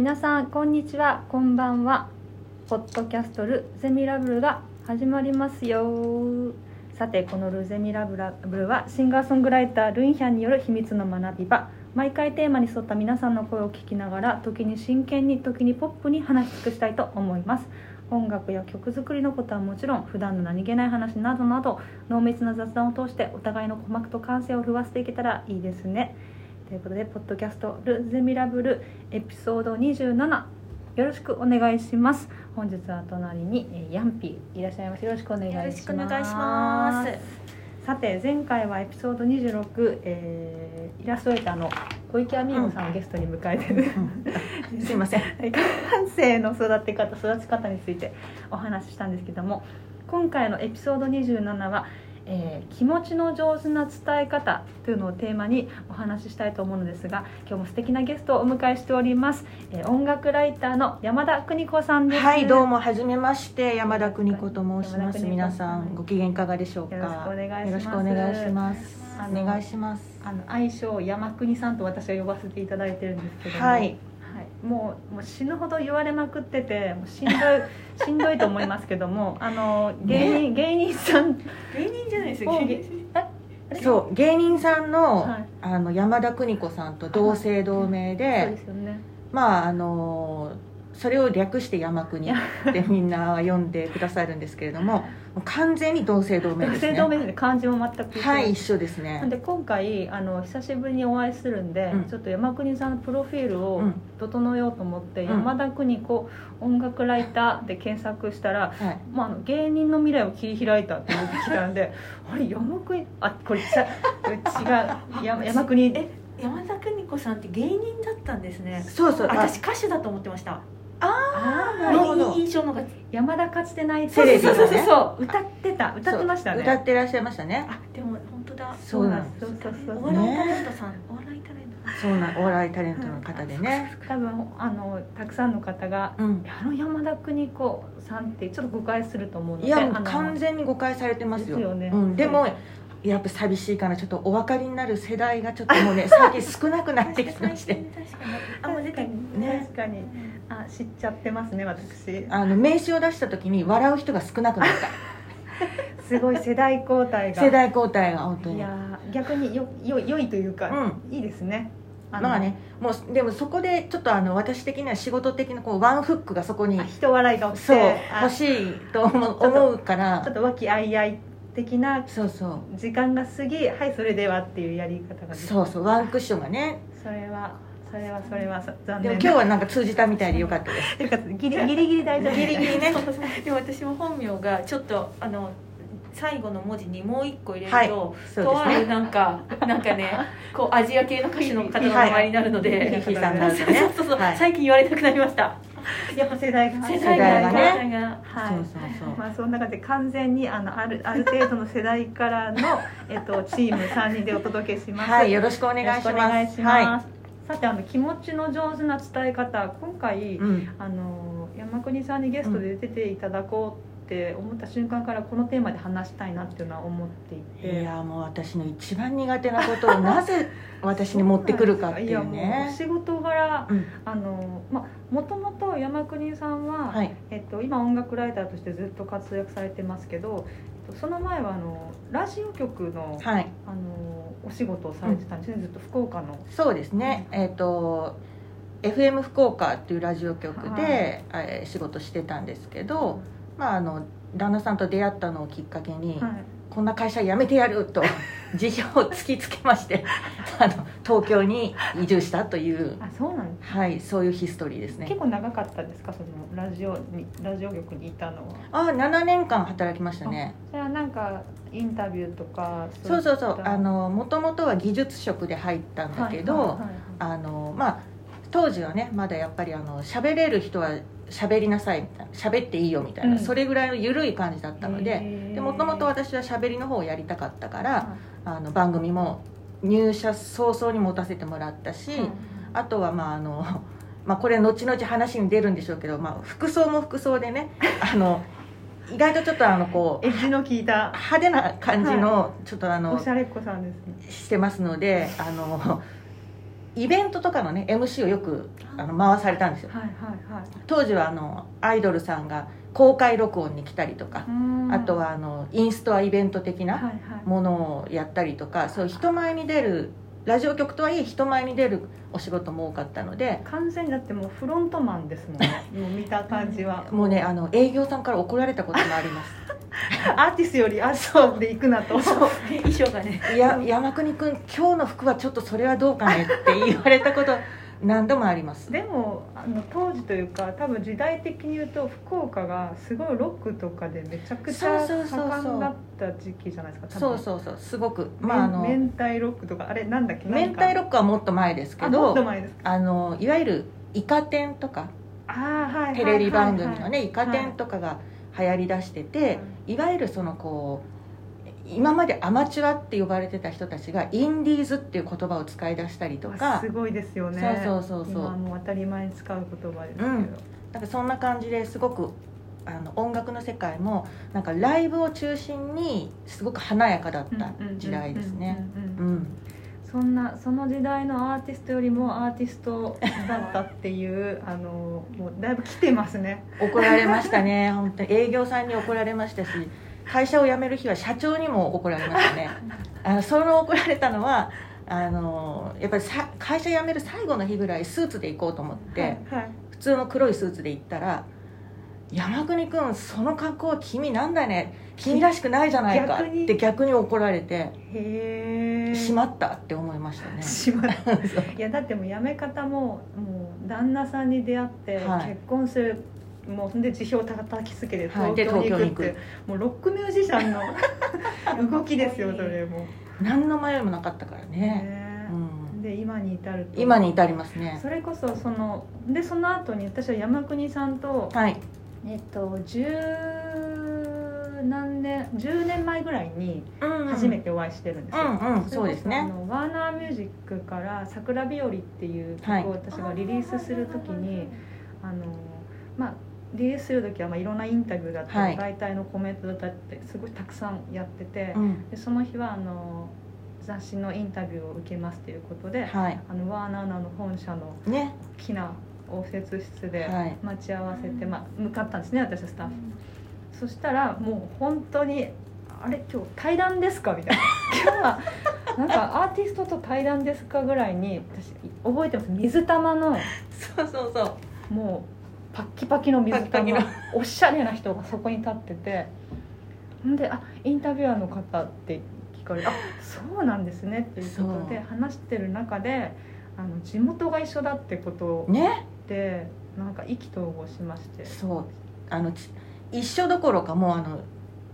皆さんこんにちは。こんばんは。ポッドキャストルゼミラブルが始まりますよ。さてこのルゼミラブルはシンガーソングライタールインヒャンによる秘密の学び場。毎回テーマに沿った皆さんの声を聞きながら時に真剣に時にポップに話し尽くしたいと思います。音楽や曲作りのことはもちろん普段の何気ない話などなど濃密な雑談を通してお互いの鼓膜と感性を震わせていけたらいいですね。ということでポッドキャスト「ル・ゼミラブル」エピソード27よろしくお願いします。本日は隣にえーヤンピーいらっしゃいますよろしくお願いします。よろしくお願いします。さて前回はエピソード26、えーイラストレーターの小池亜美子さんをゲストに迎えてる、す。いません。はい。感性の育て方育ち方についてお話ししたんですけども今回のエピソード27は、えー気持ちの上手な伝え方というのをテーマにお話ししたいと思うのですが今日も素敵なゲストをお迎えしております、えー音楽ライターの山田邦子さんです。はいどうもはじめまして。山田邦子と申します。皆さんご機嫌いかがでしょうか？よろしくお願いします。お願いします。あの愛称山国さんと私は呼ばせていただいてるんですけどもはい。はい、もうもう死ぬほど言われまくっててもうしんどい しんどいと思いますけどもあの芸人、芸人さん芸人そう芸人さんの,、はい。あの山田邦子さんと同姓同名で、そうですよね。まああのそれを略して山国ってみんな呼んでくださるんですけれども完全に同姓同名同ですね。姓同名で漢字も全く一緒。はい一緒ですね。で今回あの久しぶりにお会いするんで、うん。ちょっと山国さんのプロフィールをうん。整えようと思って、うん。山田邦子音楽ライターで検索したら、はい。まあ、あの芸人の未来を切り開いたって出てきたんで あれ山国あこれさ違う。山 山国。え山田邦子さんって芸人だったんですね。そうそう。あ私歌手だと思ってましたあなるほど。の印象のが山田かつてないテレビのね。そうそうそうそう歌ってた。歌ってましたね。歌ってらっしゃいましたね。あでも本当だ。そうなんですそうそうそうお笑いタレントさん、お笑いタレント。そうなんお笑いタレントの方でね、多分あのたくさんの方がうん、あの山田邦子さんってちょっと誤解すると思うのでいや完全に誤解されてますよ。ですよね。うん、でもやっぱ寂しいかな。ちょっとお分かりになる世代がちょっともうね最近少なくなってきまして。確かにあもう出てにね。確かにあ知っちゃってますね私。あの名刺を出した時に笑う人が少なくなっ すごい世代交代が。た世代交代が本当に。いやー逆によよ良いというか、うん。いいですね。あのまあねもうでもそこでちょっとあの私的には仕事的なこうワンフックがそこにあ人笑いがそうあ欲しいと思う思うから。ちょっと和気あいあい的なそうそう。時間が過ぎはいそれではっていうやり方がそうそうワンクッションがね。それはそれはそれはそ残でも念今日はなんか通じたみたいでよかったです。というかギリギリギリ大丈夫。ギリギリね。でも私も本名がちょっとあの最後の文字にもう一個入れはい。ると、そうとあるなんかなんかねこうアジア系の歌手の方の名前になるので、ヒーさんになるとそうねそうそう、はい。最近言われたくなりました。やっぱ世代が世代代ががね。世代が。はい。そうそうそう。まあその中で完全にあのあるある程度の世代からのえっとチーム3人でお届けします。はい。よろしくお願いします。願いします。はさてあの気持ちの上手な伝え方今回、い、うん、あの山国さんにゲストで出ていただこうって思った瞬間からこのテーマで話したいなっていうのは思っていて。いやもう私の一番苦手なことをなぜ 私に持ってくるかっていうやもうね仕事柄うん。あのまあもともと山国さんは、はい。えっと、今音楽ライターとしてずっと活躍されてますけど、と、その前はあのラジオ局の,、はい。あのお仕事をされてたんですね、ずっと福岡の。そうですね。えっ、と FM 福岡っていうラジオ局で、えー仕事してたんですけど、まああの旦那さんと出会ったのをきっかけに、はい。こんな会社辞めてやると 辞表を突きつけましてあの東京に移住したという、あそうなんです。はい、そういうヒストリーですね。結構長かったですか？そのラジオにラジオ局にいたのは。あ7年間働きましたね。それはなんかインタビューとかそうそうそう。あののもともとは技術職で入ったんだけど、あのまあ当時はねまだやっぱりあの喋れる人は喋りなさいみたいな喋っていいよみたいな、うん。それぐらいの緩い感じだったのでもともと私は喋りの方をやりたかったから、はあの番組も入社早々に持たせてもらったし、いはいあとはまああの、まあ、これ後々話に出るんでしょうけど、まあ、服装も服装でね あの意外とちょっとあのこうエッジの効いた。派手な感じのちょっとあのおしゃれっ子さんですね。してますのであのイベントとかのね MC をよくあの回されたんですよ。はいはいはい。当時はあのアイドルさんが公開録音に来たりとかう、ん。あとはあのインストアイベント的なはいはい。ものをやったりとかそういう人前に出るラジオ局とはいえ人前に出るお仕事も多かったので完全にだってもうフロントマンですもんね。もう見た感じは。もうねあの営業さんから怒られたこともあります。アーティストよりアーティで行くなと。衣装がね。いや山国君今日の服はちょっとそれはどうかねって言われたこと何度もあります。でもあの当時というか多分時代的に言うと福岡がすごいロックとかでめちゃくちゃ盛んだった時期じゃないですかそうそうそうすごく。まあ、まああの明太ロックとかあれなんだっけ？明太ロッックはもっと前ですけどあのいわゆるイカ天とか。あーはいはいはいはい。テレビ番組のねイカ天はいとかが流行りだしてて、いわゆるそのこう今までアマチュアって呼ばれてた人たちがインディーズっていう言葉を使い出したりとかすごいですよね。そうそうそうそう。今もう当たり前に使う言葉ですけど、うん。なんかそんな感じですごくあの音楽の世界もなんかライブを中心にすごく華やかだった時代ですね。そんなその時代のアーティストよりもアーティストだったっていうあのもうだいぶ来てますね。怒られましたね。本当に。営業さんに怒られましたし会社を辞める日は社長にも怒られましたね。あのその怒られたのはあのやっぱりさ会社辞める最後の日ぐらいスーツで行こうと思って、はいはい。普通の黒いスーツで行ったら「山国君その格好は君なんだね。君らしくないじゃないか」って逆に怒られてへえ「しまった」って思いましたね。しまった。いやだってもう辞め方ももう旦那さんに出会ってはい。結婚する、もうで辞表叩きつけてはい。東京に行くって、で東京にもうロックミュージシャンの 動きですよそれも、何の迷いもなかったからね、ね。うん、で今に至ると。今に至りますね。それこそそのでその後に私は山国さんとはい。えっと十何年10年前ぐらいに初めてお会いしてるんですよ、うんうんそうですれこあねのワーナーミュージックから「桜日和」っていうはい曲を私がリリースする時に、あのまあリリースする時はまあいろんなインタビューだったり、はい。媒体のコメントだったりってすごいたくさんやってて、うん。でその日はあの雑誌のインタビューを受けますということで、はい。あのワーナーの本社のね。大きな応接室ではい。待ち合わせて、まあ、向かったんですね私はスタッフ。そしたらもう本当に「あれ今日対談ですか?」みたいな「今日はなんかアーティストと対談ですか?」ぐらいに私覚えてます。水玉のそうそうそう。もうパッキパキの水玉。パッキパおしゃれな人がそこに立ってて。んで「あインタビュアーの方」って聞かれて「あそうなんですね」っていうことで話してる中であの地元が一緒だってことね。でなんか意気投合しまして。そう。あのち一緒どころかもうあの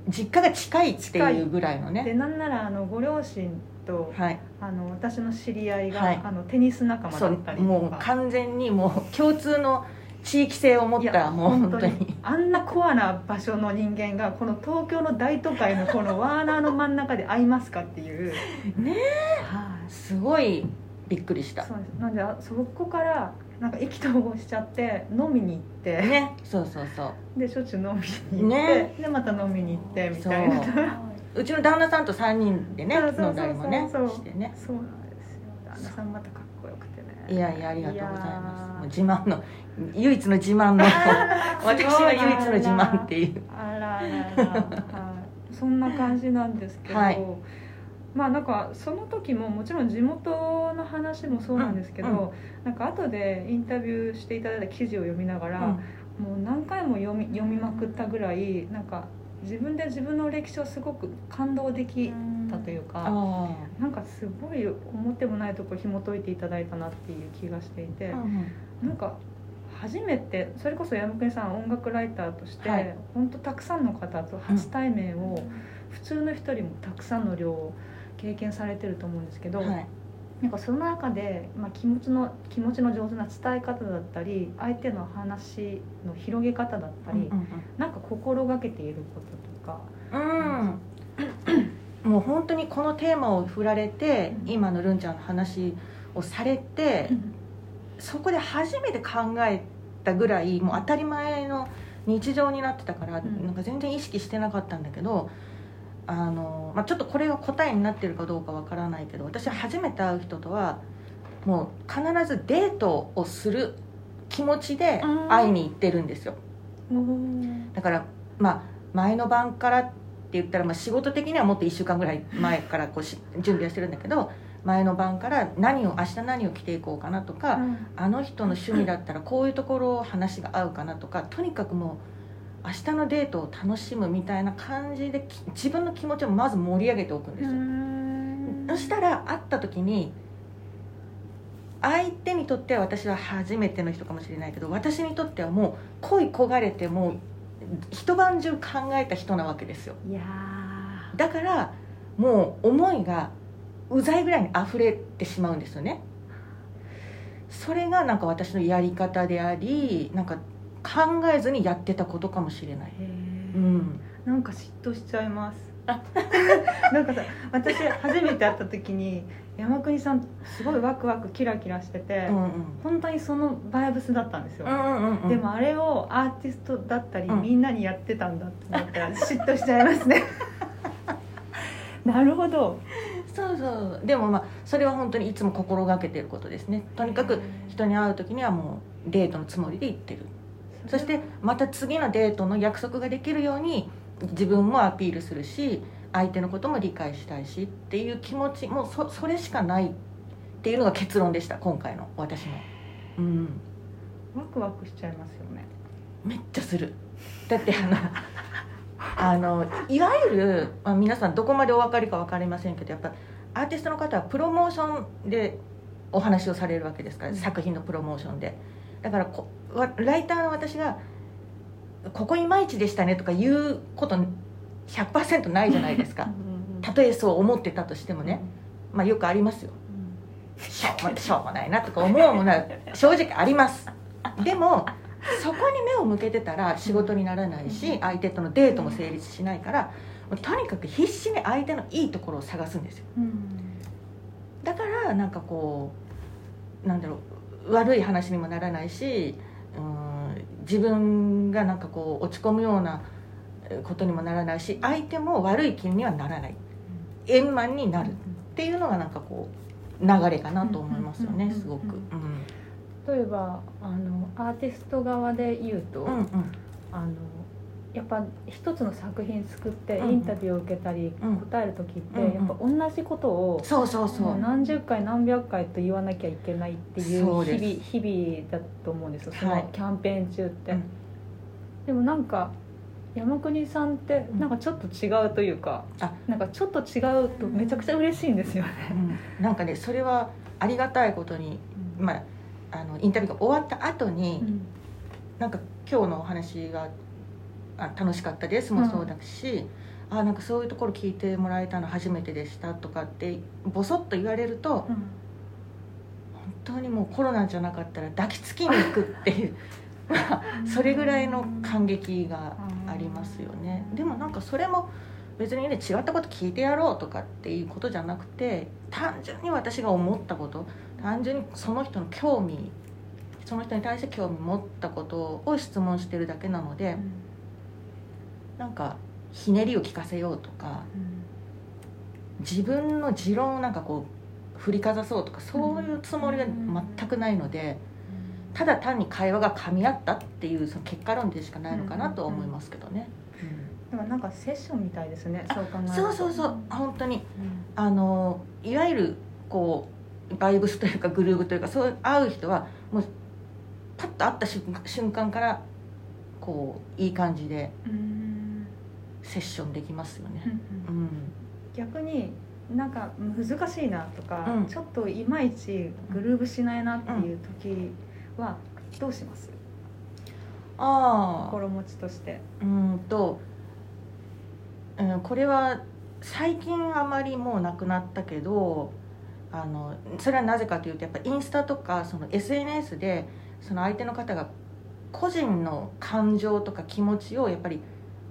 実家が近いっていうぐらいのでねなんならあのご両親とはい。あの私の知り合いが、はい。あのテニス仲間だったりともうか完全にもう共通の地域性を持ったもう本当に。あんなコアな場所の人間がこの東京の大都会のこのワーナーの真ん中で会いますかっていう。ねはい。すごいびっくりした。そうです。なんであそこからなんか意気投合しちゃって飲みに行って。ね。そうそうそう。でしょっちゅう飲みに行って、ね。でまた飲みに行ってみたいな。う。ちの旦那さんと3人でね飲んだりもねしてね。そうなんですよ。旦那さんまたかいやいやありがとうございます。自慢の唯一の自慢の。私は唯一の自慢っていう。あらあらあら、はい、そんな感じなんですけど、はい。まあなんかその時ももちろん地元の話もそうなんですけど、うんうん。なんか後でインタビューしていただいた記事を読みながら、うん。もう何回も読み読みまくったぐらいなんか自分で自分の歴史をすごく感動できたというか、あなんかすごい表もないところ紐解いていただいたなっていう気がしていて。あうん。なんか初めてそれこそ山国さん音楽ライターとして、はい。本当たくさんの方と初対面を、普通の人よりもたくさんの量を経験されてると思うんですけど、はいなんかその中で、まあ、気持ちの気持ちの上手な伝え方だったり相手の話の広げ方だったり、うんなんか心がけていることとか、うん。うんもう本当にこのテーマを振られてうん。今のるんちゃんの話をされてそこで初めて考えたぐらいもう当たり前の日常になってたから、うん。なんか全然意識してなかったんだけどあの、まあ、ちょっとこれが答えになってるかどうかわからないけど私は初めて会う人とはもう必ずデートをする気持ちでうん。会いに行ってるんですよ。うん。だからまあ前の晩からって言ったら、まあ、仕事的にはもっと1週間ぐらい前からこうし準備はしてるんだけど前の晩から何を明日何を着ていこうかなとか、あの人の趣味だったらこういうところ話が合うかなとかとにかくもう明日のデートを楽しむみたいな感じでき自分の気持ちをまず盛り上げておくんですよ、そしたら会った時に相手にとっては私は初めての人かもしれないけど私にとってはもう恋焦がれてもう一晩中考えた人なわけですよ。いやだからもう思いがうざいぐらいに溢れてしまうんですよね。それがなんか私のやり方でありなんか考えずにやってたことかもしれない、うん、なんか嫉妬しちゃいます。あ。なんかさ私初めて会った時に山国さんすごいワクワクキラキラしてて、うんうん。本当にそのバイブスだったんですよ、うんうんうんでもあれをアーティストだったり、うん。みんなにやってたんだって思ったら嫉妬しちゃいますね。なるほど。そうそう。でもまあそれは本当にいつも心がけてることですね。とにかく人に会う時にはもうデートのつもりで行ってるそしてまた次のデートの約束ができるように自分もアピールするし相手のことも理解したいしっていう気持ちもうそそれしかないっていうのが結論でした今回の私の。うん。ワクワクしちゃいますよね。めっちゃする。だってあの あのいわゆる、まあ、皆さんどこまでお分かりか分かりませんけどやっぱアーティストの方はプロモーションでお話をされるわけですから、うん。作品のプロモーションでだからこわライターの私が「ここいまいちでしたね」とか言うこと100%ないじゃないですか。たとえそう思ってたとしてもね、まあよくありますよ。しょうもしょうもないなとか思うものは正直あります。でもそこに目を向けてたら仕事にならないし相手とのデートも成立しないからとにかく必死に相手のいいところを探すんですよ。うん。だからなんかこうなんだろう悪い話にもならないしうん自分がなんかこう落ち込むようなことにもならないし相手も悪い気にはならない。円満になる。っていうのがなんかこう流れかなと思いますよねすごく。うん。例えばあのアーティスト側で言うと、うんうん。あのやっぱ一つの作品作ってうん。インタビューを受けたりうん。答える時ってうんうん。やっぱ同じことをそうそうそう。何十回何百回と言わなきゃいけないっていう日々日々だと思うんですよ。そはい。のキャンペーン中って、うん。でもなんか山国さんってなんかちょっと違うというか、あ。なんかちょっと違うとめちゃくちゃ嬉しいんですよね、うん。なんかねそれはありがたいことに、まあ、あのインタビューが終わった後に、うん。なんか今日のお話があ楽しかったです。もそうだし、あなんかそういうところ聞いてもらえたの初めてでしたとかってボソッと言われると本うん当にもうコロナじゃなかったら抱きつきに行くっていうまあそれぐらいの感激がありますよね。でもなんかそれも別にね違ったこと聞いてやろうとかっていうことじゃなくて単純に私が思ったこと単純にその人の興味その人に対して興味持ったことを質問してるだけなのでなんかひねりを聞かせようとか自分の持論をなんかこう振りかざそうとかそういうつもりが全くないのでただ単に会話が噛み合ったっていうその結果論でしかないのかなとは思いますけどね。でもなんかセッションみたいですねあそう考えると。そうそうそう。本当に。うん。あのいわゆるこうバイブスというかグルーブというかそう会う人はもうパッと会った瞬瞬間からこういい感じでうんセッションできますよね。うんうん。逆になんか難しいなとか、うん。ちょっといまいちグルーブしないなっていう時はどうします？ああ。心持ちとして。うんと、うん、これは最近あまりもうなくなったけどあのそれはなぜかというとやっぱインスタとかその SNS でその相手の方が個人の感情とか気持ちをやっぱり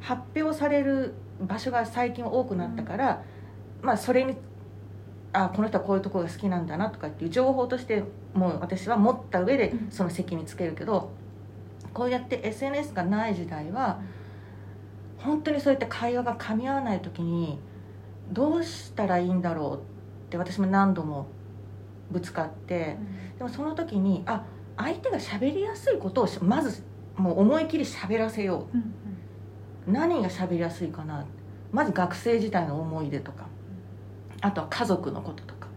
発表される場所が最近多くなったから、まあそれにあこの人はこういうところが好きなんだなとかっていう情報としてもう私は持った上でうん。その席につけるけど、こうやって SNS がない時代は本当にそうやって会話が噛み合わない時にどうしたらいいんだろうって私も何度もぶつかってでもその時にあ相手が喋りやすいことをしまずもう思い切り喋らせよう。ん。う何が喋りやすいかな。まず学生時代の思い出とか。あとは家族のこととか。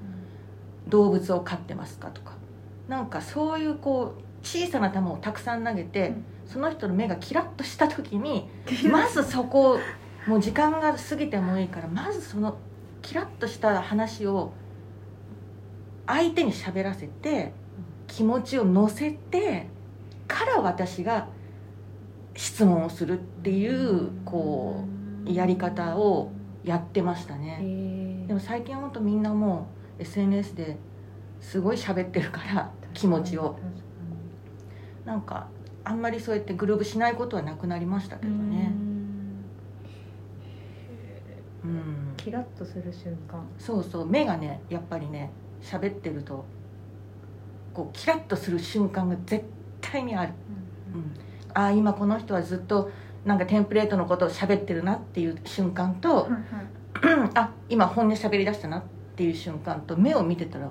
動物を飼ってますかとか。なんかそういうこう小さな球をたくさん投げて、うん。その人の目がキラッとした時にまずそこをもう時間が過ぎてもいいからまずそのキラッとした話を相手に喋らせて気持ちを乗せてから私が質問をするっていうこうやり方をやってましたへねー。でも最近は本当みんなもう SNS ですごい喋ってるから気持ちを。なんかあんまりそうやってグルーブしないことはなくなりましたけどね。うん。キラッとする瞬間。そうそう目がねやっぱりね喋ってるとこうキラッとする瞬間が絶対にある、うん、ああ今この人はずっとなんかテンプレートのことを喋ってるなっていう瞬間と、あ今本音喋りだしたなっていう瞬間と目を見てたら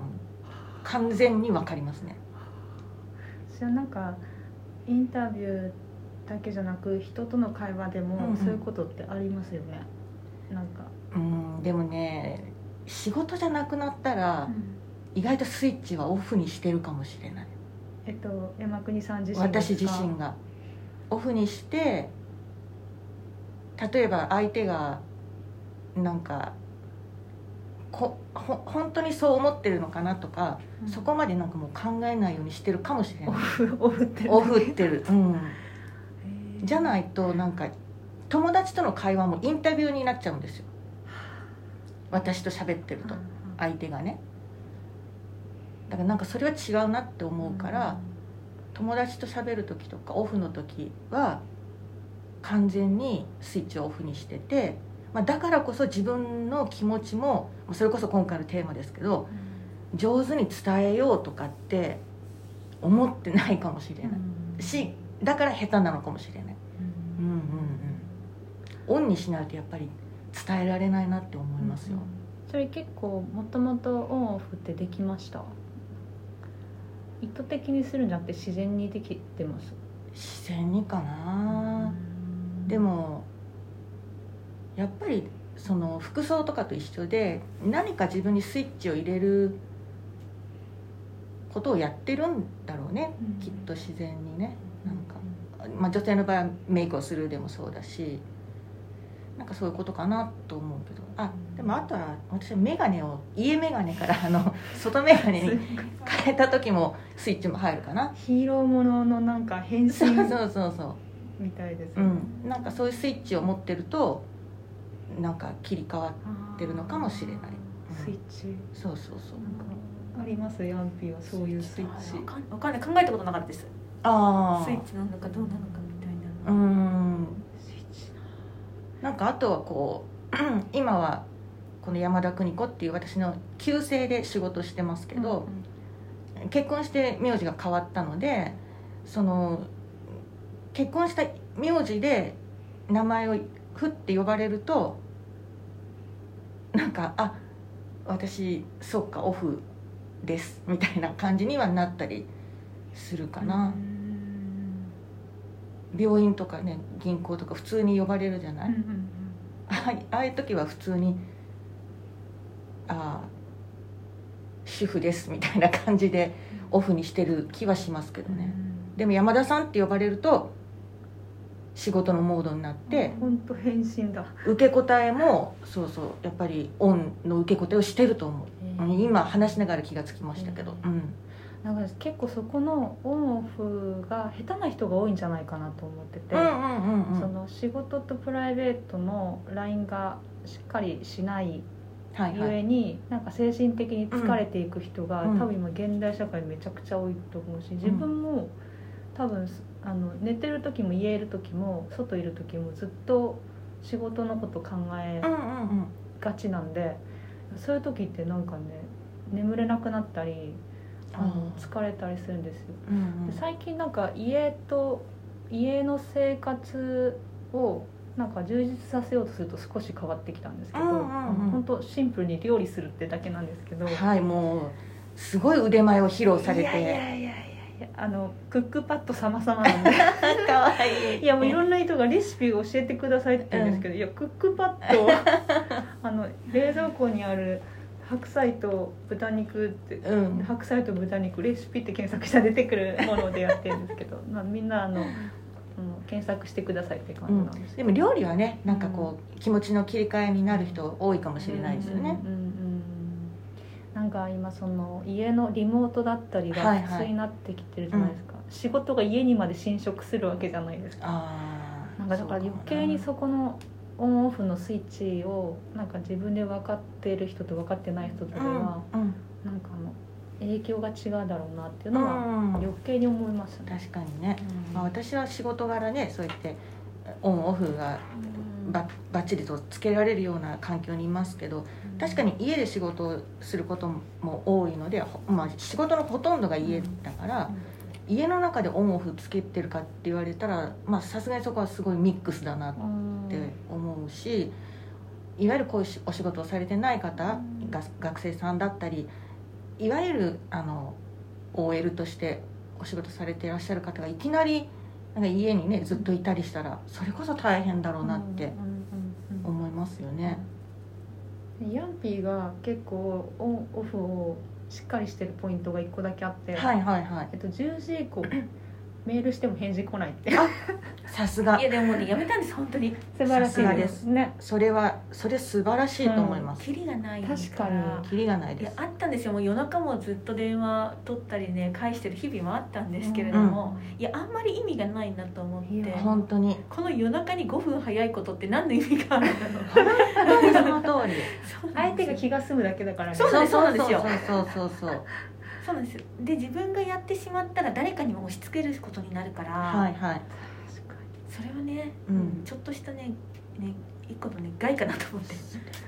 完全に分かりますね。私はなんかインタビューだけじゃなく人との会話でうんうん。もそういうことってありますよね、なんか、うんでもね仕事じゃなくなったら意外とスイッチはオフにしてるかもしれない。えっと山国さん自身私自身がオフにして例えば相手がなんかこほ本当にそう思ってるのかなとか、うん。そこまでなんかもう考えないようにしてるかもしれオない。フ オフってる。オフってる、うん、じゃいないとなんか友達との会話もインタビューになっちゃうんですよ。私と喋ってると相手がね。だからなんかそれは違うなって思うから、友達と喋る時とかオフの時は完全にスイッチをオフにしてて、まあ、だからこそ自分の気持ちもそれこそ今回のテーマですけど上手に伝えようとかって思ってないかもしれない、しだから下手なのかもしれない。うん。うんうんオンにしないとやっぱり伝えられないなって思いますよ、それ結構もともとオンオフってできました？意図的にするんじゃなくて自然にできてます。自然にかな、でもやっぱりその服装とかと一緒で何か自分にスイッチを入れることをやってるんだろうね、うん。きっと自然にね。なんか、まあ、女性の場合はメイクをするでもそうだしなんかそういうことかなと思うけど。あでもあとは私は眼鏡を家眼鏡から あの外眼鏡に変えた時もスイッチも入るかな。ヒーローもののなんか変身そうそうそうそう。みたいですね。ん、なんかそういうスイッチを持ってるとなんか切り替わっってるのかもしれない。スイッチ。そうそうそう。なんかありますヤンピーはそういうスイッチ。わかんない。考えたことなかったです。ああスイッチなのかどうなのかみたいな。うーんなんかあとはこう 今はこの山田邦子っていう私の旧姓で仕事してますけど、結婚して名字が変わったのでその結婚した名字で名前をふって呼ばれるとなんかあ私そっかオフですみたいな感じにはなったりするかな、病院とかね銀行とか普通に呼ばれるじゃない、あああいう時は普通に「ああ主婦です」みたいな感じでオフにしてる気はしますけどね、でも山田さんって呼ばれると仕事のモードになって、本当変身だ。受け答えもそうそうやっぱりオンの受け答えをしてると思う、うん今話しながら気がつきましたけど、うんなんか結構そこのオンオフが下手な人が多いんじゃないかなと思ってて、その仕事とプライベートのラインがしっかりしないゆはいはい。えに、なんか精神的に疲れていく人が、うん。多分今現代社会めちゃくちゃ多いと思うし自分も多分あの寝てる時も家いる時も外いる時もずっと仕事のこと考えがちなんでそういう時ってなんかね眠れなくなったりあの疲れたりするんですよ。うんうん。で最近なんか家と家の生活をなんか充実させようとすると少し変わってきたんですけど、うんうんうん。本当シンプルに料理するってだけなんですけど、はいもうすごい腕前を披露されて。いやいやいやあのクックパッド様々なんで。かわいい。いやもういろんな人がレシピを教えてくださいって言うんですけど、いやクックパッド あの冷蔵庫にある白菜と豚肉って、うん。白菜と豚肉レシピって検索したら出てくるものでやってるんですけど、まあ、みんなあの、うん、検索してくださいって感じなんです。でも料理はねなんかこう気持ちの切り替えになる人多いかもしれないですよね。うんうんうんうん。なんか今その家のリモートだったりがはいはい。普通になってきてるじゃないですか、仕事が家にまで侵食するわけじゃないですか。ああなんかだから余計にそこのオンオフのスイッチをなんか自分で分かってる人と分かってない人とでは、うんうん。なんかあの影響が違うだろうなっていうのはうん。余計に思いますね。確かにね、うん。まあ、私は仕事柄ねそうやってオンオフがばばっちりとつけられるような環境にいますけど確かに家で仕事をすることも多いので、ほまあ、仕事のほとんどが家だから、家の中でオンオフつけてるかって言われたらまあさすがにそこはすごいミックスだなっうん。て思うしいわゆるこういうしお仕事をされてない方、うん。が学生さんだったりいわゆるあの OL としてお仕事されていらっしゃる方がいきなりなんか家にねずっといたりしたらそれこそ大変だろうなってうんうんうんうん思いますよね。ヤンピーが結構オンオフをしっかりしてるポイントが1個だけあって、はいはいはい。えっと、10時以降メールしても返事来ないって。さすが。いやでもねやめたんです本当に。素晴らしいでですす。ねそれはそれ素晴らしいと思います、キリがないから確かに。キリがないいです。やあったんですよ。もう夜中もずっと電話取ったりね返してる日々もあったんですけれども、いやあんまり意味がないなと思って。本当に。この夜中に5分早いことって何の意味があるんだろう本当にその通り 相手が気が済むだけだからね。そうそうなんですよ。そうそうそうそうそうなんですよ。で自分がやってしまったら誰かにも押し付けることになるから、はいはい。それはね、うん。ちょっとしたねね一個のね害かなと思って。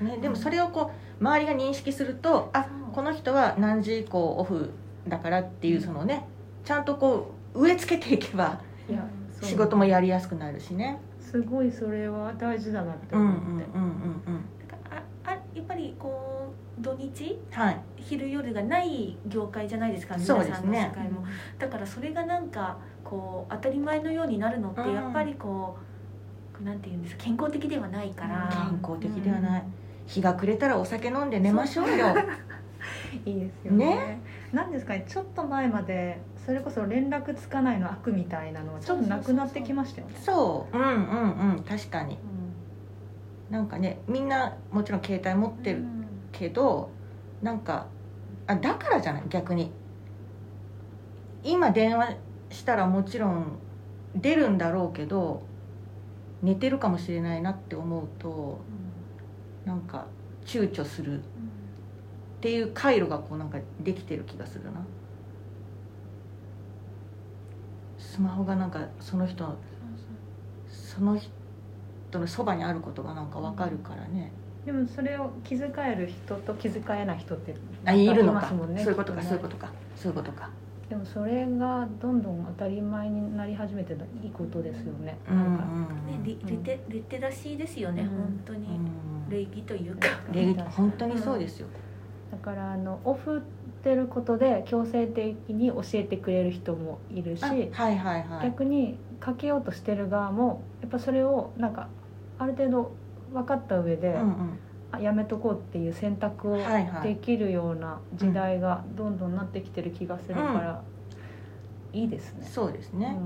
ね、でもそれをこう周りが認識するとあそうこの人は何時以降オフだからっていうそのねちゃんとこう植え付けていけばいやそう。仕事もやりやすくなるしね。すごいそれは大事だなってうんうん思って、うんうん。うんだからああやっぱりこう土日？はい。昼夜がない業界じゃないですか皆さんの世界も、だからそれがなんかこう当たり前のようになるのってうんやっぱりこう、なんていうんですか健康的ではないから、健康的ではない。日が暮れたらお酒飲んで寝ましょうよ。いいですよね。ね。なんですかねちょっと前までそれこそ連絡つかないの悪みたいなのはちょっとなくなってきましたよね。そう。うんうんうん。確かに。なんかねみんなもちろん携帯持ってるけどなんかあだからじゃない逆に。今電話したらもちろん出るんだろうけど寝てるかもしれないなって思うとなんか躊躇する。っていう回路がこうなんかできてる気がするな。スマホがなんかその人その人のそばにあることがなんかわかるからね、でもそれを気遣える人と気遣えない人ってあいるのか。ますもんねそういうことかね。そういうことか。そういうことか。でもそれがどんどん当たり前になり始めていいことですよね、うんなんか。ねリリテリテラシーですよね、うん。本当に。うん。礼儀というか、礼儀本当にそうですよ、だからあのオフってることで強制的に教えてくれる人もいるし、あはいはいはい。逆にかけようとしてる側もやっぱそれをなんかある程度分かった上で、うんうん。あやめとこうっていう選択をできるような時代がどんどんなってきてる気がするから、いいですね。そうですね、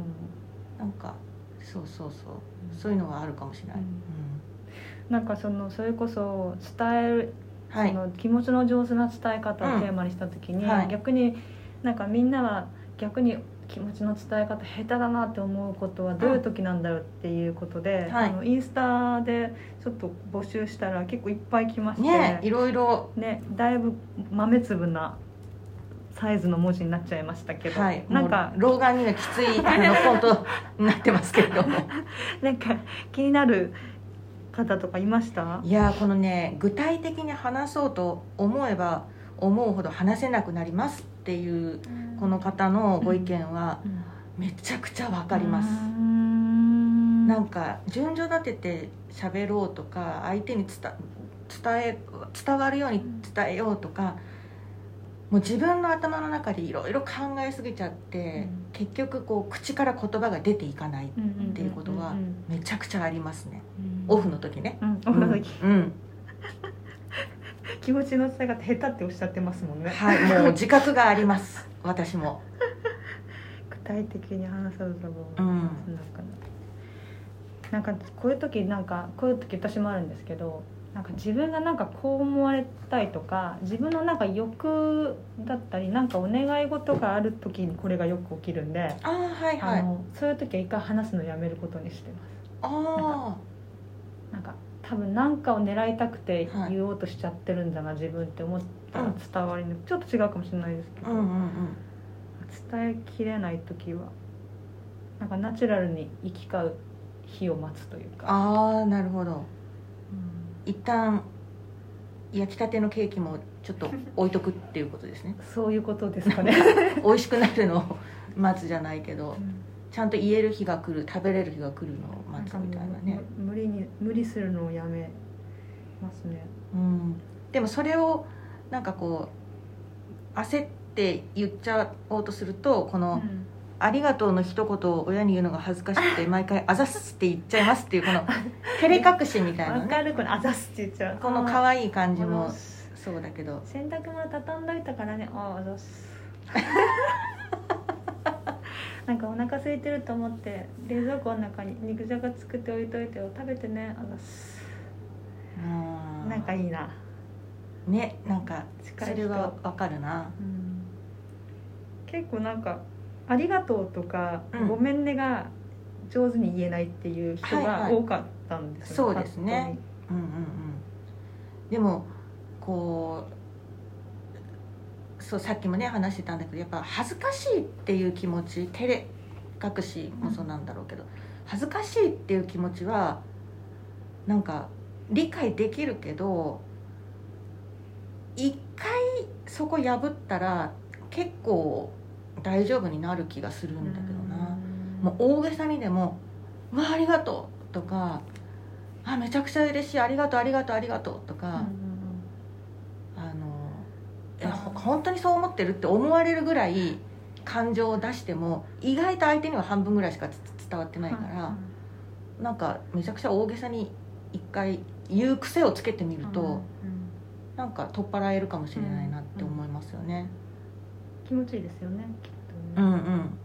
うなんかそうそうそう。そういうのがあるかもしれない、うん。うん。なんかそのそれこそ伝える、はい。その気持ちの上手な伝え方うんをテーマにした時に、はい。逆になんかみんなは逆に気持ちの伝え方下手だなって思うことはどういう時なんだろうっていうことで、はいあのインスタでちょっと募集したら結構いっぱい来まして、ね。いろいろ。ね、だいぶ豆粒なサイズの文字になっちゃいましたけど、はい。なんか老眼にはきついあのフォントになってますけれど。もなんか気になる方とかいました？いやーこのね具体的に話そうと思えば思うほど話せなくなりますっていうこの方のご意見はめちゃくちゃわかります、ななんか順序立てて喋ろうとか相手に伝伝え伝わるように伝えようとかもう自分の頭の中でいろいろ考えすぎちゃって、うん。結局こう口から言葉が出ていかないっていうことはうん。めちゃくちゃありますね、うん。オフの時ね、うん。オフの時、うん。うん気持ちの伝え方下手っておっしゃってますもんね。はいもう 自覚があります。私も。具体的に話さずとも、う。ん。なんかなんかこういう時なんかこういう時私もあるんですけどなんか自分がなんかこう思われたいとか自分のなんか欲だったりなんかお願い事がある時にこれがよく起きるんで、ああはいはい。あのそういう時は一回話すのやめることにしてます。あなんか多分何かを狙いたくてはい。言おうとしちゃってるんだな自分って思ったらうん。伝わりにちょっと違うかもしれないですけど、あうんうんうん。伝えきれない時はなんかナチュラルに行き交う日を待つというか、ああなるほど。うん。一旦焼きたてのケーキもちょっと置いとくっていうことですねそういうことですかね、美味しくなるのを待つじゃないけどちゃんと言える日が来る食べれる日が来るのを待つみたいなね。む無理に無理するのをやめますね。うん。でもそれをなんかこう焦って言っちゃおうとするとこのうん「ありがとう」の一言を親に言うのが恥ずかしくて毎回「あざっす」って言っちゃいますっていうこの照れ隠しみたいなわかね。るこのあざすって言っちゃう。この可愛い感じあものそうだけど。洗濯物畳んどいたからね。ああざす なんかお腹空いてると思って冷蔵庫の中に肉じゃが作っておいといてよ食べてね。あざすうんなんかいいな、ねなんかそれはわかるな。うん。結構なんか「ありがとう」とか「うん。ごめんね」が上手に言えないっていう人はいはい。が多かったんですよ、そうですね。うんうんうん。でもこうそうさっきもね話してたんだけどやっぱ恥ずかしいっていう気持ち照れ隠しもそうなんだろうけど、恥ずかしいっていう気持ちはなんか理解できるけど一回そこ破ったら結構大丈夫になる気がするんだけどな。もう大げさにでも「うわありがとう」とか「あめちゃくちゃ嬉しいありがとうありがとうありがとう」とか、うんえほ本当にそう思ってるって思われるぐらい感情を出しても意外と相手には半分ぐらいしかつ伝わってないから、なんかめちゃくちゃ大げさに一回言う癖をつけてみると、うなんか取っ払えるかもしれないなって思いますよね。気持ちいいですよねきっとね、うんうん。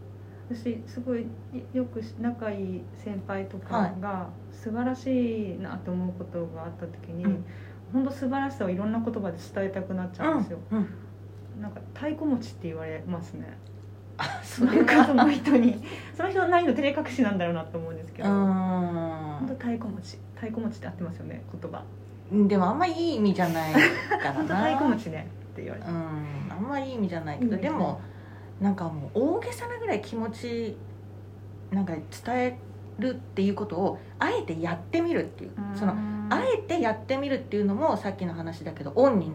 私すごいよく仲いい先輩とかが素晴らしいなと思うことがあった時に、うん本当素晴らしさをいろんな言葉で伝えたくなっちゃうんですよ、うんうん。なんか太鼓持ちって言われますね。あそれなんかそはの人に。その人の何の照れ隠しなんだろうなと思うんですけうど、ん。本当太鼓持ち太鼓持ちって合ってますよね言葉。うんでもあんまいい意味じゃないから本当な。太鼓持ちねって言われて、うんあんまいい意味じゃないけどでもなんかもう大げさなぐらい気持ちなんか伝えるっていうことをあえてやってみるっていう。そのあえてやってみるっていうのもさっきの話だけどオンに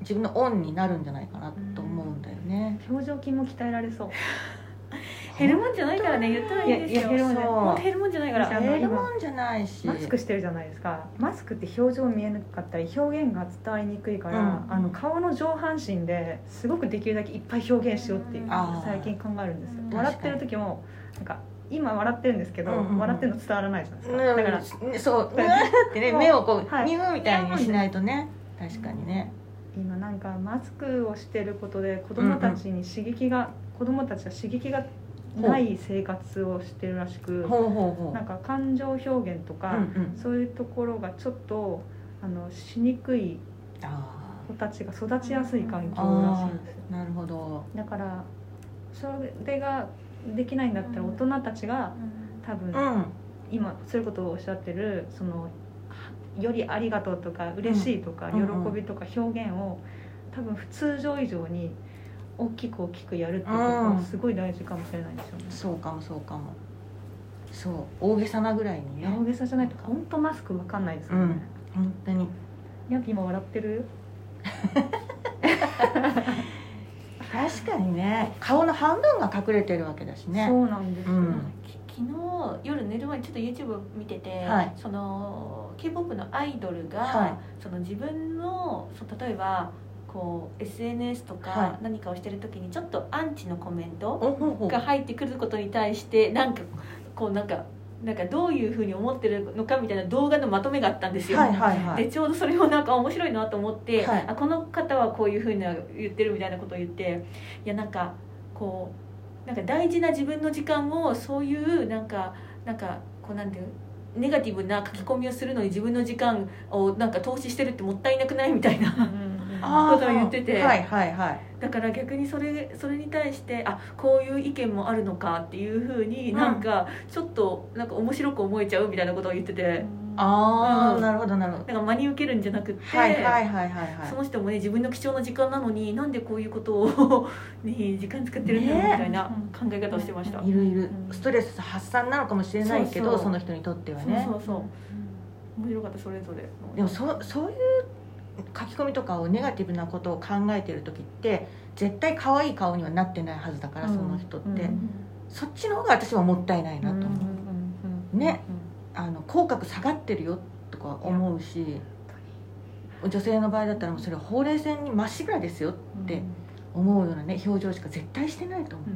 自分のオンになるんじゃないかなと思うんだよね。表情筋も鍛えられそう。減るもんじゃないからね言ったらいいですよ。減るもんじゃない。本当減るもんじゃないから。減るもんじゃないし。マスクしてるじゃないですか。マスクって表情見えなかったり表現が伝わりにくいから、うん。あの顔の上半身ですごくできるだけいっぱい表現しようっていう最近考えるんですよ。うん。笑ってる時もなんか今笑ってるんですけど、うんうんうん。笑ってるの伝わらないじゃないですか、うん。だからそううわーってね 目をこう、はい。ニューみたいにしないとね。確かにね。今なんかマスクをしてることで子供たちに刺激が、子供たちは刺激がない生活をしてるらしくなんか感情表現とか、うんうん。そういうところがちょっとあのしにくいあ子たちが育ちやすい環境らしいんですよ。ー。なるほど。だからそれができないんだったら大人たちが多分うん。今そういうことをおっしゃってるそのよりありがとうとか嬉しいとか喜うんうん。びとか表現を多分通常以上に大きく大きくやるっていうことうん。はすごい大事かもしれないですよね。そうかもそうかも。そう。大げさなぐらいにね。大げさじゃないと本当マスクわかんないですからね。本当に。ヤギ今笑ってる？確かにね。顔の半分が隠れてるわけだしね。そうなんですよ。うん。き昨日夜寝る前にちょっと YouTube 見てて、はい。その k p o p のアイドルが、はい。その自分のそ例えばこう SNS とはか何かをしてる時にちょっとアンチのコメントが入ってくることに対してなんかこうなんかなんかどういうふうに思ってるのかみたいな動画のまとめがあったんですよ。はいはいはい。でちょうどそれをなんか面白いなと思って、はい。あこの方はこういうふうに言ってるみたいなことを言っていやなんかこうなんか大事な自分の時間をそういうなんかなんかこうなんていうネガティブな書き込みをするのに自分の時間をなんか投資してるってもったいなくないみたいな ことを言ってて。はいはいはいだから逆にそれそれに対してあこういう意見もあるのかっていうふうにうん。なんかちょっとなんか面白く思えちゃうみたいなことを言ってて。ああ、うん。なるほどなるほど。なんか真に受けるんじゃなくって、はいはいはいはいはい。その人もね自分の貴重な時間なのになんでこういうことを に時間使ってるんだろうみねたいな考え方をしてました、いるいるうん。ストレス発散なのかもしれないけどその人にとってはね。そうそうそう。面白かったそれぞれ。でもそそういう書き込みとかをネガティブなことを考えてる時って絶対可愛い顔にはなってないはずだから、うん。その人って、うん。そっちの方が私はもったいないなと思う、ね。あの口角下がってるよとか思うし女性の場合だったらもうそれはほうれい線にまっしぐらですよって思うようなね表情しか絶対してないと思う、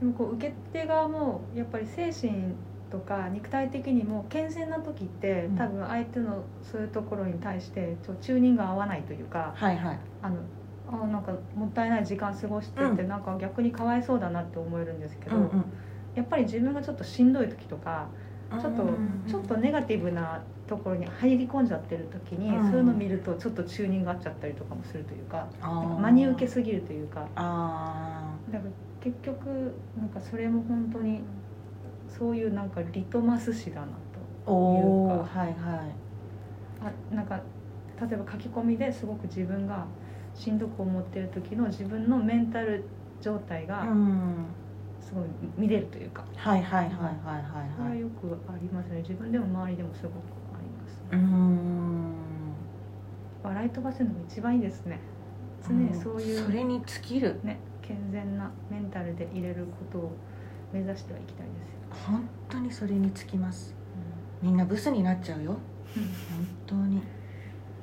でもこう受け手側もやっぱり精神とか肉体的にも健全な時ってうん。多分相手のそういうところに対してちょチューニングが合わないというかはいはい。あのあなんかもったいない時間過ごしてて、うなんか逆にかわいそうだなって思えるんですけど、うんうん。やっぱり自分がちょっとしんどい時とかちょっと、うんちょっとネガティブなところに入り込んじゃってる時に、うん。そういうの見るとちょっとチューニング合っちゃったりとかもするというか真に受けすぎるというか。あだから結局なんかそれも本当にそういうなんかリトマス紙だなーおおいうか。はいはい。とあなんか例えば書き込みですごく自分がしんどく思ってる時の自分のメンタル状態がうん。すごい見れるというか、はいはいはいはいそれはい。ははいよくありますね。自分でも周りでもすごくあります。うーん。笑い飛ばせるのが一番いいですね。常にそういう、それに尽きる。ね健全なメンタルで入れることを目指してはいきたいですよ、本当にそれに尽きます。みんなブスになっちゃうよ。本当に。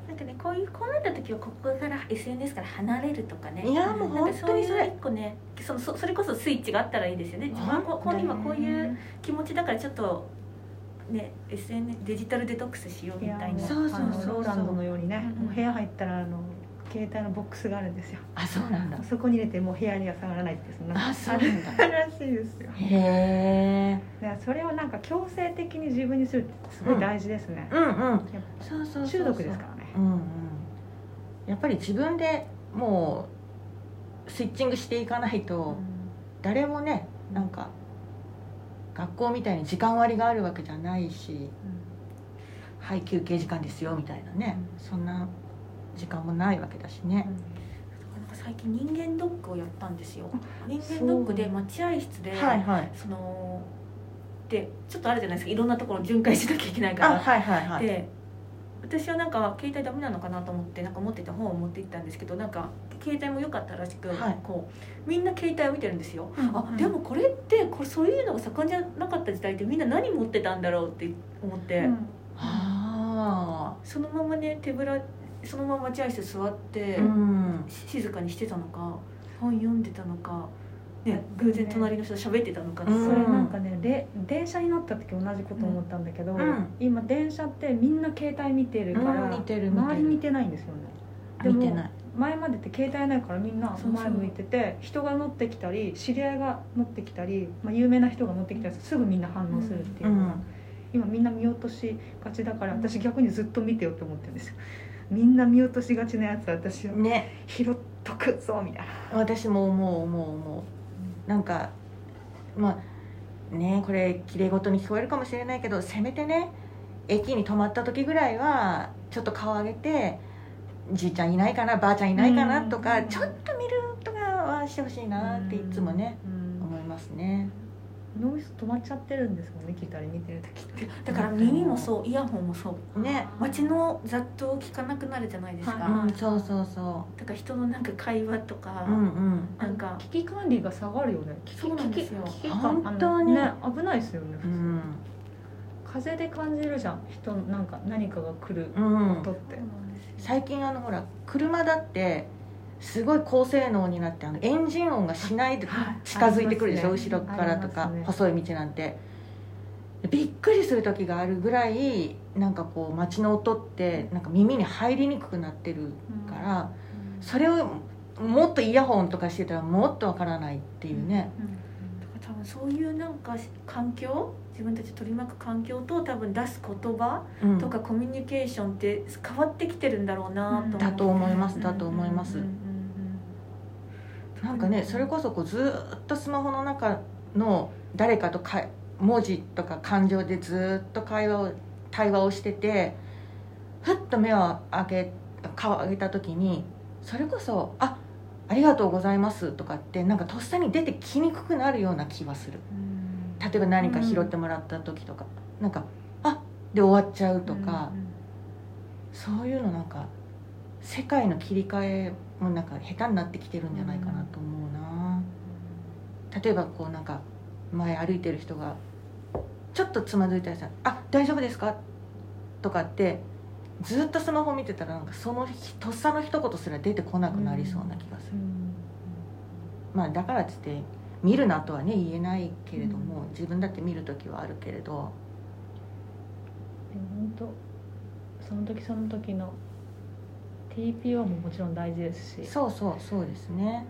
なんかねこういうこうなった時はここから SNS から離れるとかね。いやもう本当にそれ。一個ねそのそそれこそスイッチがあったらいいですよね。自分はこ今こういう気持ちだからちょっとね SNS デジタルデトックスしようみたいなもそうそうそうあのローランドのようにね、うん。うん。もう部屋入ったらあの携帯のボックスがあるんですよ。あそうなんだ。そこに入れてもう部屋には下がらないってそんなあそうなんだ。らしいですよ。へえそれをなんか強制的に自分にするってすごい大事ですね、うんうんうそうそうそうぱ中毒ですからね。うんうん。やっぱり自分でもうスイッチングしていかないと誰もねなんか学校みたいに時間割があるわけじゃないしはい休憩時間ですよみたいなね。そんな時間もないわけだしね。なんか最近人間ドックをやったんですよ。人間ドックで待合室で、はいはい。そのでちょっとあるじゃないですか。いろんなところ巡回しなきゃいけないから。あはいはいはい。で私はなんか携帯ダメなのかなと思ってなんか持ってた本を持って行ったんですけどなんか携帯も良かったらしく、はい。こうみんな携帯を見てるんですよ、うんあでもこれってこれそういうのが盛んじゃなかった時代ってみんな何持ってたんだろうって思って、うん。あそのままね手ぶらそのまま待合室座って、あうん。し静かにしてたのか本読んでたのか、ね、偶然隣の人と喋ってたのか、うん。それなんかねで電車に乗った時同じこと思ったんだけど、うん。今電車ってみんな携帯見てるから、うん。周り見てないんですよね。でも見てない。前までって携帯ないからみんな前向いてて人が乗ってきたり知り合いが乗ってきたり、まあ、有名な人が乗ってきたりすぐみんな反応するっていうのが、うん。今みんな見落としがちだから私逆にずっと見てよって思ってるんですよみんな見落としがちなやつ私はね。拾っとくぞみたいな。私も思う思う思う。なんかまあねこれきれい事に聞こえるかもしれないけどせめてね駅に止まった時ぐらいはちょっと顔上げてじいちゃんいないかなばあちゃんいないかなとか、うん。ちょっと見るとかはしてほしいなっていつもね、うん。思いますね脳みそ止まっちゃってるんですもんね聞いたり見てる時って。だから耳もそうイヤホンもそう。ね。街の雑踏を聞かなくなるじゃないですか、はいうん。そうそうそだから人のなんか会話とか、ううんうん。なんか。危機管理が下がるよね。危機そうなんですよ本当に。ね危ないですよね普通、うん。風で感じるじゃん。人なんか何かが来るうん。音って、最近あのほら車だってすごい高性能になってあのエンジン音がしないではい。近づいてくるでしょ、ね。後ろからとか、ね。細い道なんて。びっくりする時があるぐらいなんかこう街の音ってなんか耳に入りにくくなってるから、それをもっとイヤホンとかしてたらもっとわからないっていうね、多分そういうなんか環境自分たち取り巻く環境と多分出す言葉うん。とかコミュニケーションって変わってきてるんだろうなと思う。だと思いますだと思います、うんうんうんなんかねそれこそこうずーっとスマホの中の誰かとか文字とか感情でずーっと会話を対話をしててふっと目を開け顔を上げた時にそれこそ「あありがとうございます」とかってなんかとっさに出てきにくくなるような気はする。うん。例えば何か拾ってもらった時とか、なんか「あで終わっちゃうとか、そういうのなんか世界の切り替えもなんか下手になってきてるんじゃないかなと思うな、例えばこうなんか前歩いてる人がちょっとつまずいたりさ「あ大丈夫ですか?」とかってずっとスマホ見てたらなんかそのひとっさの一言すら出てこなくなりそうな気がする、まあだからっつって見るなとはね言えないけれども、自分だって見る時はあるけれど。でも本当その時その時の TPO ももちろん大事ですし。そうそうそうですね。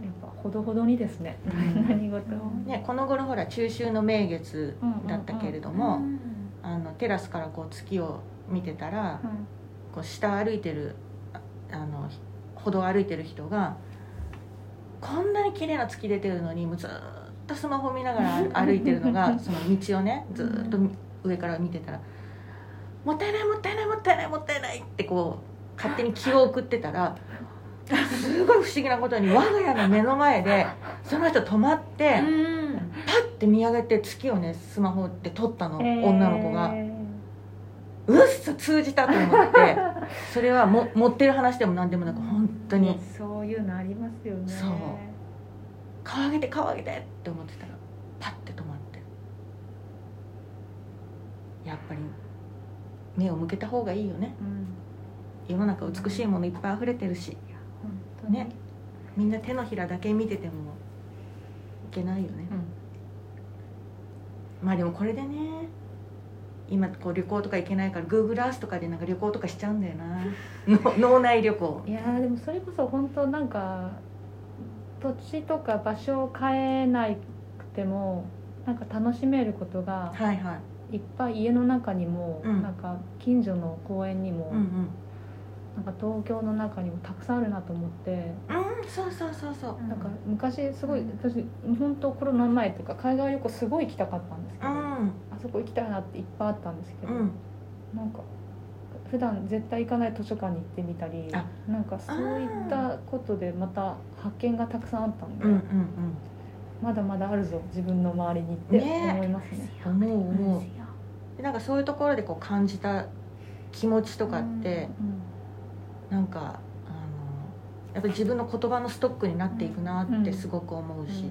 うん。やっぱほどほどにですね、うん。何事も、ねこの頃ほら中秋の名月だったけれども、うんあのテラスからこう月を見てたら、こう下歩いてるああの歩道を歩いてる人がこんなに綺麗な月出てるのにもうずーっとスマホ見ながら 歩いてるのがその道をねずーっと上から見てたら「もったいないもったいないもったいないもったいない」ってこう勝手に気を送ってたらすごい不思議なことに我が家の目の前でその人止まってうんパッて見上げて月をねスマホで撮ったの、えー。女の子が。うっそ通じたと思ってそれはも持ってる話でも何でもなく本当に。そういうのありますよね。そう。顔上げて顔上げてって思ってたらパッて止まって。やっぱり目を向けた方がいいよね。うん世の中美しいものいっぱい溢れてるし。本当に。ね。みんな手のひらだけ見ててもいけないよね。うん。まあでもこれでね今こう旅行とか行けないから Google Earth とかでなんか旅行とかしちゃうんだよな。の脳内旅行。いやーでもそれこそ本当なんか土地とか場所を変えなくてもなんか楽しめることがはいはい。いっぱい家の中にも、うん。なんか近所の公園にも、うんうんなんか東京の中にもたくさんあるなと思って、うんそうそうそうそう。なんか昔すごいうん。私本当コロナ前とか海外旅行すごい行きたかったんですけど、あうん。そこ行きたいなっていっぱいあったんですけど、うん。なんか普段絶対行かない図書館に行ってみたりあなんかそういったことでまた発見がたくさんあったんで、うんうんまだまだあるぞ自分の周りにってね。思いますね。うん思う。思うでなんかそういうところでこう感じた気持ちとかって、なんかあのやっぱり自分の言葉のストックになっていくなってすごく思うし、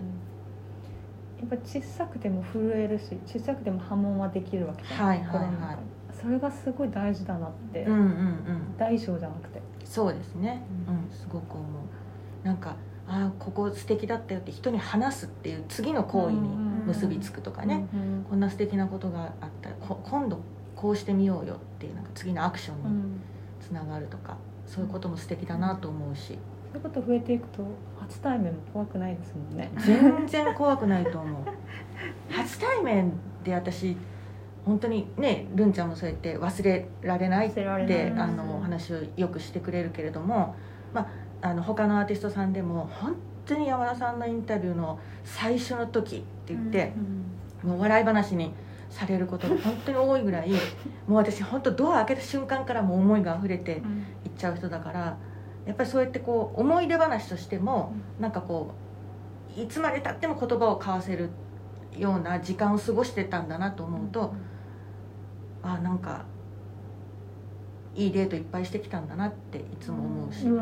うん。やっぱ小さくても震えるし小さくても波紋はできるわけじゃはいはいそれがすごい大事だなって、うんうんうん。大小じゃなくて、そうですね。ううんすごく思う。なんかああここ素敵だったよって人に話すっていう次の行為に結びつくとかね、うんこんな素敵なことがあった。らこ今度こうしてみようよっていうなんか次のアクションにうん。つながるとか、そういうことも素敵だなと思うし。そういうこと増えていくと初対面も怖くないですもんね。全然怖くないと思う。初対面で私本当にねるんちゃんもそうやって忘れられないってあのお話をよくしてくれるけれども、まあ、あの他のアーティストさんでも本当に山田さんのインタビューの最初の時って言って、もう笑い話にされることが本当に多いぐらいもう私本当ドア開けた瞬間からもう思いが溢れていっちゃう人だからやっぱりそうやってこう思い出話としてもなんかこういつまでたっても言葉を交わせるような時間を過ごしてたんだなと思うと、あなんかいいデートいっぱいしてきたんだなっていつも思うし、うん。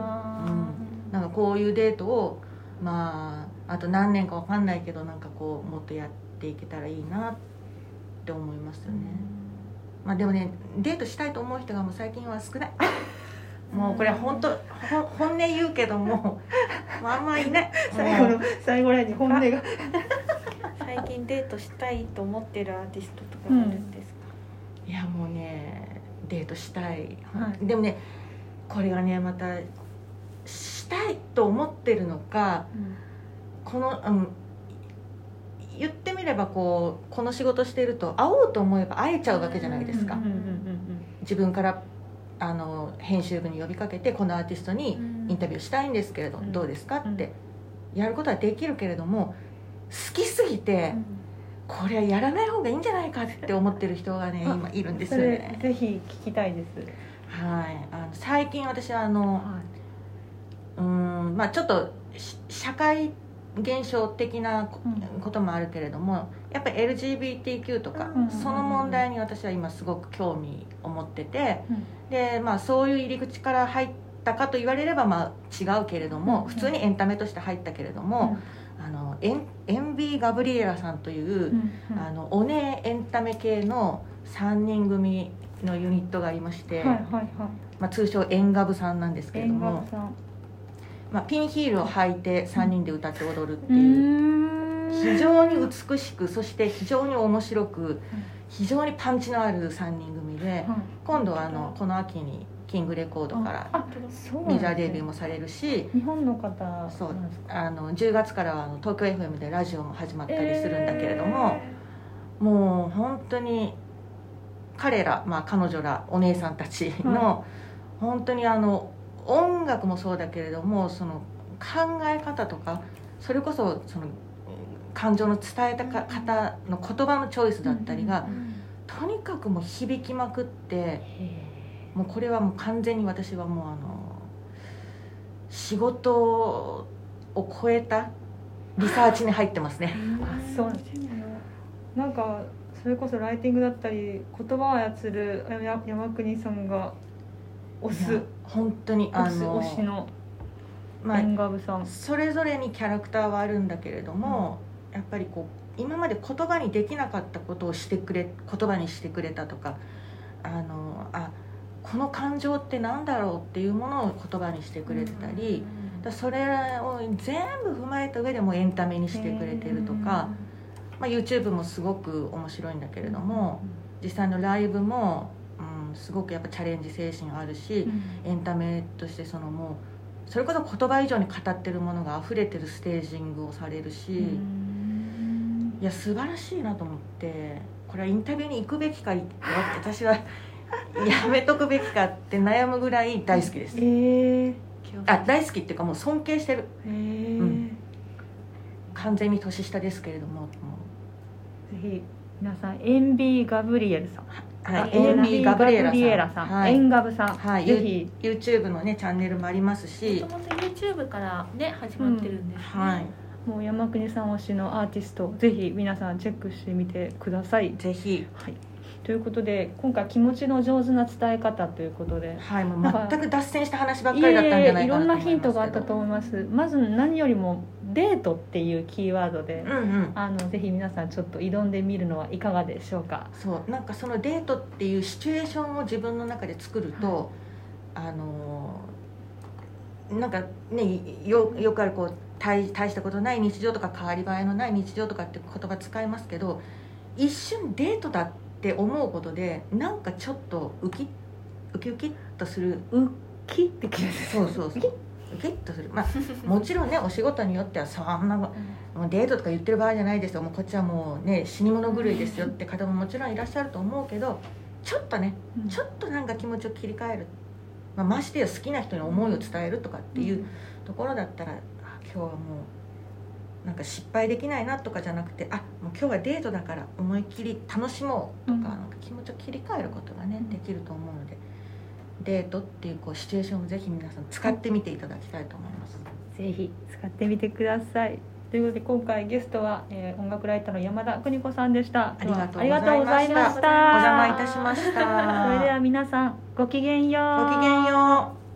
なんかこういうデートをまああと何年かわかんないけどなんかこうもっとやっていけたらいいなっって思いますよね、まあでもねデートしたいと思う人がもう最近は少ない。もうこれは本当ほ本音言うけども まああんまいない。最後の最後らへんに本音が。最近デートしたいと思ってるアーティストとかあるんですか、いやもうねデートしたい、はい。でもねこれがねまたしたいと思ってるのかこの、うん、言ってみればこうこの仕事してると会おうと思えば会えちゃうわけじゃないですか、うんうんうん自分からあの編集部に呼びかけてこのアーティストにインタビューしたいんですけれど、うん。どうですか？ってやることはできるけれども好きすぎてこれはやらない方がいいんじゃないかって思ってる人がねあ今いるんですよね。ぜひ聞きたいです。はい。あの最近私はあのはうーんまあちょっとし社会現象的なこともあるけれどもやっぱり LGBTQ とかうんその問題に私は今すごく興味を持っててうん。でまあそういう入り口から入ったかと言われればまあ違うけれどもうん普通にエンタメとして入ったけれどもあのエンエンビー・ガブリエラさんというあのおねエンタメ系の3人組のユニットがありまして、はいはいはい。まあ、通称エンガブさんなんですけれど演もまあ、ピンヒールを履いて3人で歌って踊るってう。いう、非常に美しくそして非常に面白く非常にパンチのある3人組ではい今度はあのこの秋にキングレコードからメジャーデビューもされるし日本の方そうかあの10月からはあの東京 FM でラジオも始まったりするんだけれども、もう本当に彼ら、まあ、彼女らお姉さんたちの、は本当にあの音楽もそうだけれどもその考え方とかそれこそその感情の伝えたか方の言葉のチョイスだったりが、とにかくもう響きまくってもうこれはもう完全に私はもうあの仕事を超えたリサーチに入ってますね。あそうなんですなんかそれこそライティングだったり言葉を操るや山国さんが推す本当にあの推しのまあそれぞれにキャラクターはあるんだけれども、やっぱりこう今まで言葉にできなかったことをしてくれ言葉にしてくれたとかあのあこの感情ってなんだろうっていうものを言葉にしてくれてたり、だそれを全部踏まえた上でもエンタメにしてくれてるとか、まあ、YouTube もすごく面白いんだけれども実際のライブも、うん、すごくやっぱチャレンジ精神あるし、エンタメとしてそのもうそれこそ言葉以上に語ってるものが溢れてるステージングをされるし、いや素晴らしいなと思ってこれはインタビューに行くべきかい私は やめとくべきかって悩むぐらい大好きです。えー、あ大好きっていうかもう尊敬してる。えー。うん。完全に年下ですけれどももぜひ皆さんエンビー・ガブリエルさん。うはい、エンビー・ガブリエララさん、エはい。ンガブさん、はい。ぜひ。YouTube のねチャンネルもありますもしともと YouTube からね始まってるんですね、はい。もう山国さん推しのアーティストぜひ皆さんチェックしてみてください。ぜひ。はい、ということで今回気持ちの上手な伝え方ということで。はいもう全く脱線した話ばっいかりだったんじゃえいろんなないかなと思いますけど。ヒントがあったと思います。まず何よりもデートっていうキーワードで、うんうん。あのぜひ皆さんちょっと挑んでみるのはいかがでしょうか。そうなんかそのデートっていうシチュエーションを自分の中で作ると、あのーなんかねよよくあるこう大大したことない日常とか変わり映えのない日常とかって言葉使いますけど一瞬デートだって思うことでなんかちょっとウキッウキウキッとするウッキって気がするそうそうそう。ウキッとする。まあもちろんねお仕事によってはそんなもうデートとか言ってる場合じゃないですよ。もうこっちはもうね死に物狂いですよって方ももちろんいらっしゃると思うけどちょっとねうん。ちょっとなんか気持ちを切り替える、まあ、ましてや好きな人に思いを伝えるとかっていうところだったら、あ今日はもうなんか失敗できないなとかじゃなくてあもう今日はデートだから思いっきり楽しもうとか,、うん。なんか気持ちを切り替えることがねうん。できると思うのでデートっていうこうシチュエーションをぜひ皆さん使ってみていただきたいと思います。ぜひ使ってみてください。ということで今回ゲストは、えー音楽ライターの山田邦子さんでした。ありがとうありがとうございました。お邪魔いたしました。それでは皆さんごきげんよう。ごきげんよう。